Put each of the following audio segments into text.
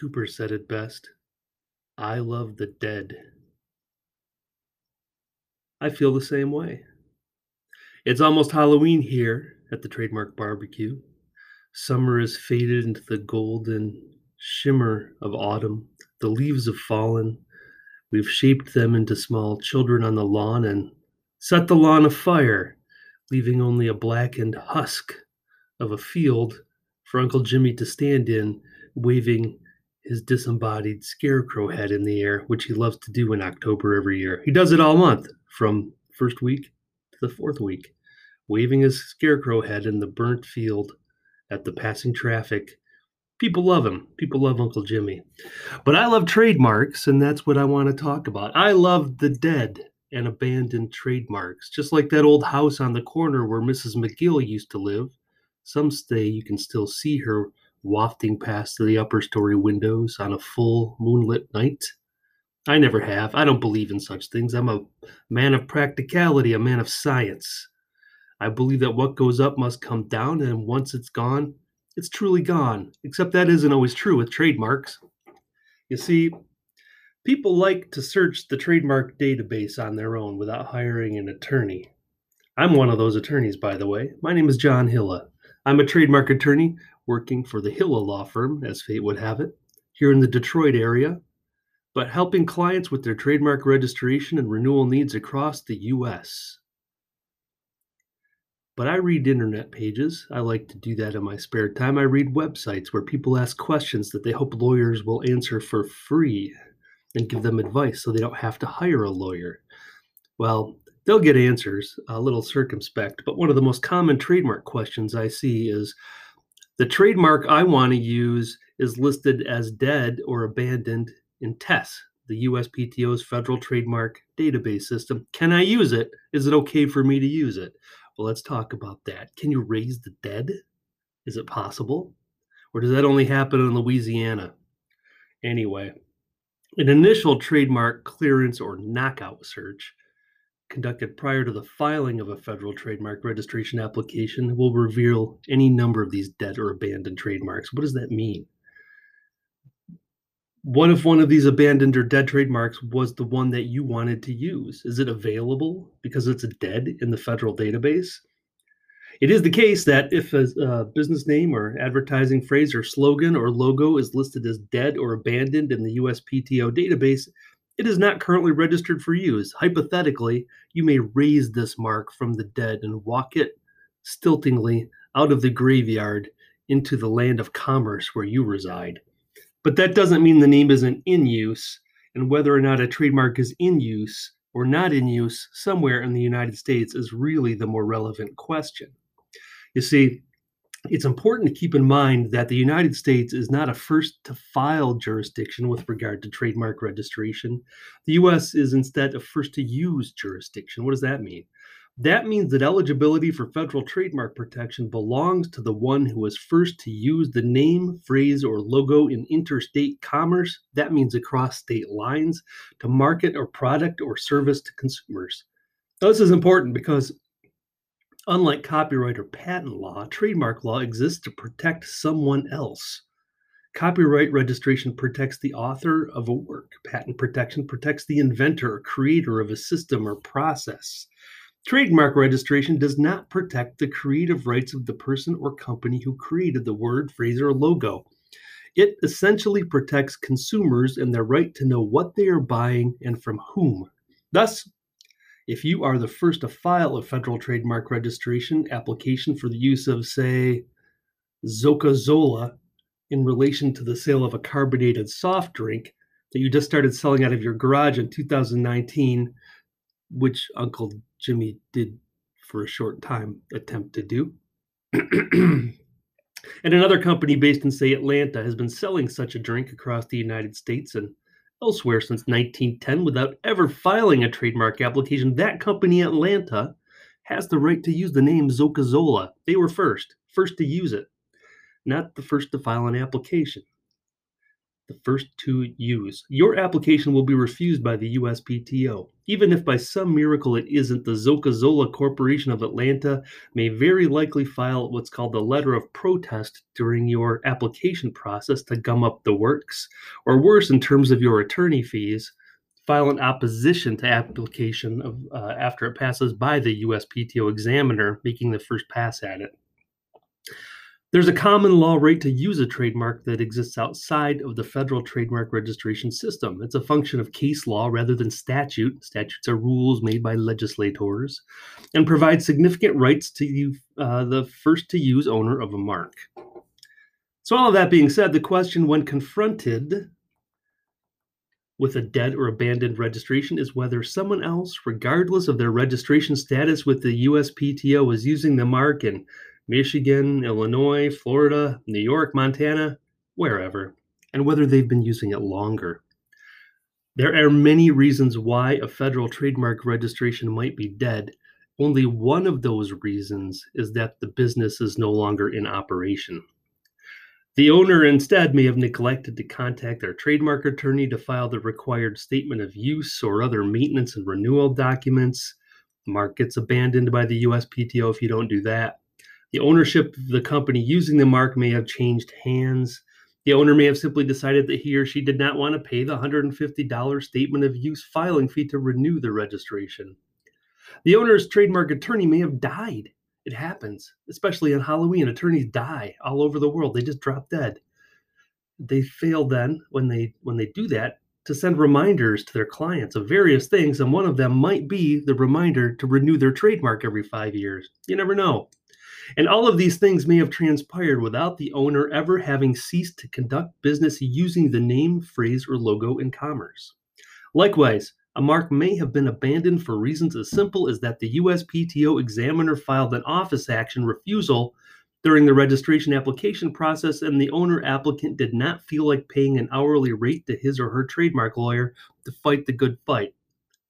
Cooper said it best I love the dead. I feel the same way. It's almost Halloween here at the Trademark Barbecue. Summer has faded into the golden shimmer of autumn. The leaves have fallen. We've shaped them into small children on the lawn and set the lawn afire, leaving only a blackened husk of a field for Uncle Jimmy to stand in, waving his disembodied scarecrow head in the air, which he loves to do in October every year. He does it all month, from first week to the fourth week, waving his scarecrow head in the burnt field at the passing traffic. People love him. People love Uncle Jimmy. But I love trademarks, and that's what I want to talk about. I love the dead and abandoned trademarks, just like that old house on the corner where Mrs. McGill used to live. Some say you can still see her wafting past the upper story windows on a full moonlit night. I never have. I don't believe in such things. I'm a man of practicality, a man of science. I believe that what goes up must come down, and once it's gone, it's truly gone. Except that isn't always true with trademarks. You see, people like to search the trademark database on their own without hiring an attorney. I'm one of those attorneys, by the way. My name is John Hilla. I'm a trademark attorney working for the Hilla Law Firm, as fate would have it, here in the Detroit area, but helping clients with their trademark registration and renewal needs across the U.S. But I read internet pages. I like to do that in my spare time. I read websites where people ask questions that they hope lawyers will answer for free and give them advice so they don't have to hire a lawyer. Well, they'll get answers, a little circumspect, but one of the most common trademark questions I see is the trademark I want to use is listed as dead or abandoned in TESS, the USPTO's federal trademark database system. Can I use it? Is it okay for me to use it? Well, let's talk about that. Can you raise the dead? Is it possible? Or does that only happen in Louisiana? Anyway, an initial trademark clearance or knockout search conducted prior to the filing of a federal trademark registration application will reveal any number of these dead or abandoned trademarks. What does that mean? What if one of these abandoned or dead trademarks was the one that you wanted to use? Is it available because it's dead in the federal database? It is the case that if a, a, business name or advertising phrase or slogan or logo is listed as dead or abandoned in the USPTO database, it is not currently registered for use. Hypothetically, you may raise this mark from the dead and walk it stiltingly out of the graveyard into the land of commerce where you reside. But that doesn't mean the name isn't in use, and whether or not a trademark is in use or not in use somewhere in the United States is really the more relevant question. You see, it's important to keep in mind that the United States is not a first to file jurisdiction with regard to trademark registration. The US is instead a first to use jurisdiction. What does that mean? That means that eligibility for federal trademark protection belongs to the one who was first to use the name, phrase, or logo in interstate commerce. That means across state lines to market a product or service to consumers. Now, this is important because, unlike copyright or patent law, trademark law exists to protect someone else. Copyright registration protects the author of a work. Patent protection protects the inventor or creator of a system or process. Trademark registration does not protect the creative rights of the person or company who created the word, phrase, or logo. It essentially protects consumers and their right to know what they are buying and from whom. Thus, if you are the first to file a federal trademark registration application for the use of, say, Zocazola in relation to the sale of a carbonated soft drink that you just started selling out of your garage in 2019, which Uncle Jimmy did for a short time attempt to do. and another company based in, say, Atlanta has been selling such a drink across the United States and elsewhere since 1910 without ever filing a trademark application. That company, Atlanta, has the right to use the name Zocazola. They were first, first to use it, not the first to file an application. The first to use. Your application will be refused by the USPTO even if by some miracle it isn't, the Zola Corporation of Atlanta may very likely file what's called the letter of protest during your application process to gum up the works, or worse, in terms of your attorney fees, file an opposition to application of, uh, after it passes by the USPTO examiner, making the first pass at it. There's a common law right to use a trademark that exists outside of the federal trademark registration system. It's a function of case law rather than statute. Statutes are rules made by legislators and provide significant rights to uh, the first to use owner of a mark. So, all of that being said, the question when confronted with a dead or abandoned registration is whether someone else, regardless of their registration status with the USPTO, is using the mark and Michigan, Illinois, Florida, New York, Montana, wherever, and whether they've been using it longer. There are many reasons why a federal trademark registration might be dead. Only one of those reasons is that the business is no longer in operation. The owner instead may have neglected to contact their trademark attorney to file the required statement of use or other maintenance and renewal documents. Mark gets abandoned by the USPTO if you don't do that. The ownership of the company using the mark may have changed hands. The owner may have simply decided that he or she did not want to pay the $150 statement of use filing fee to renew the registration. The owner's trademark attorney may have died. It happens, especially on Halloween. Attorneys die all over the world. They just drop dead. They fail then when they when they do that to send reminders to their clients of various things, and one of them might be the reminder to renew their trademark every five years. You never know. And all of these things may have transpired without the owner ever having ceased to conduct business using the name, phrase, or logo in commerce. Likewise, a mark may have been abandoned for reasons as simple as that the USPTO examiner filed an office action refusal during the registration application process, and the owner applicant did not feel like paying an hourly rate to his or her trademark lawyer to fight the good fight.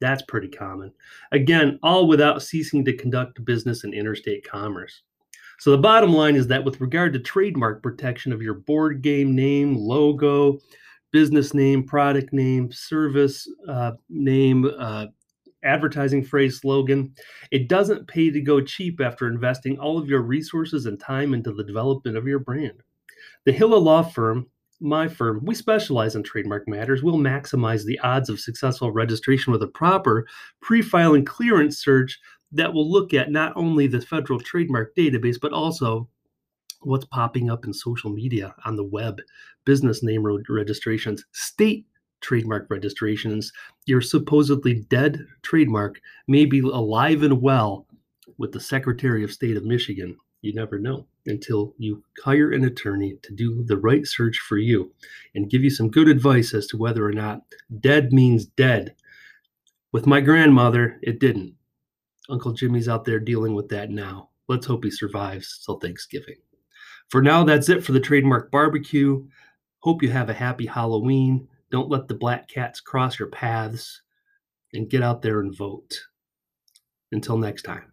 That's pretty common. Again, all without ceasing to conduct business in interstate commerce. So the bottom line is that with regard to trademark protection of your board game name, logo, business name, product name, service uh, name, uh, advertising phrase, slogan, it doesn't pay to go cheap after investing all of your resources and time into the development of your brand. The Hilla Law Firm, my firm, we specialize in trademark matters. We'll maximize the odds of successful registration with a proper pre filing clearance search that will look at not only the federal trademark database, but also what's popping up in social media on the web, business name registrations, state trademark registrations. Your supposedly dead trademark may be alive and well with the Secretary of State of Michigan. You never know until you hire an attorney to do the right search for you and give you some good advice as to whether or not dead means dead. With my grandmother, it didn't. Uncle Jimmy's out there dealing with that now. Let's hope he survives till Thanksgiving. For now, that's it for the trademark barbecue. Hope you have a happy Halloween. Don't let the black cats cross your paths and get out there and vote. Until next time.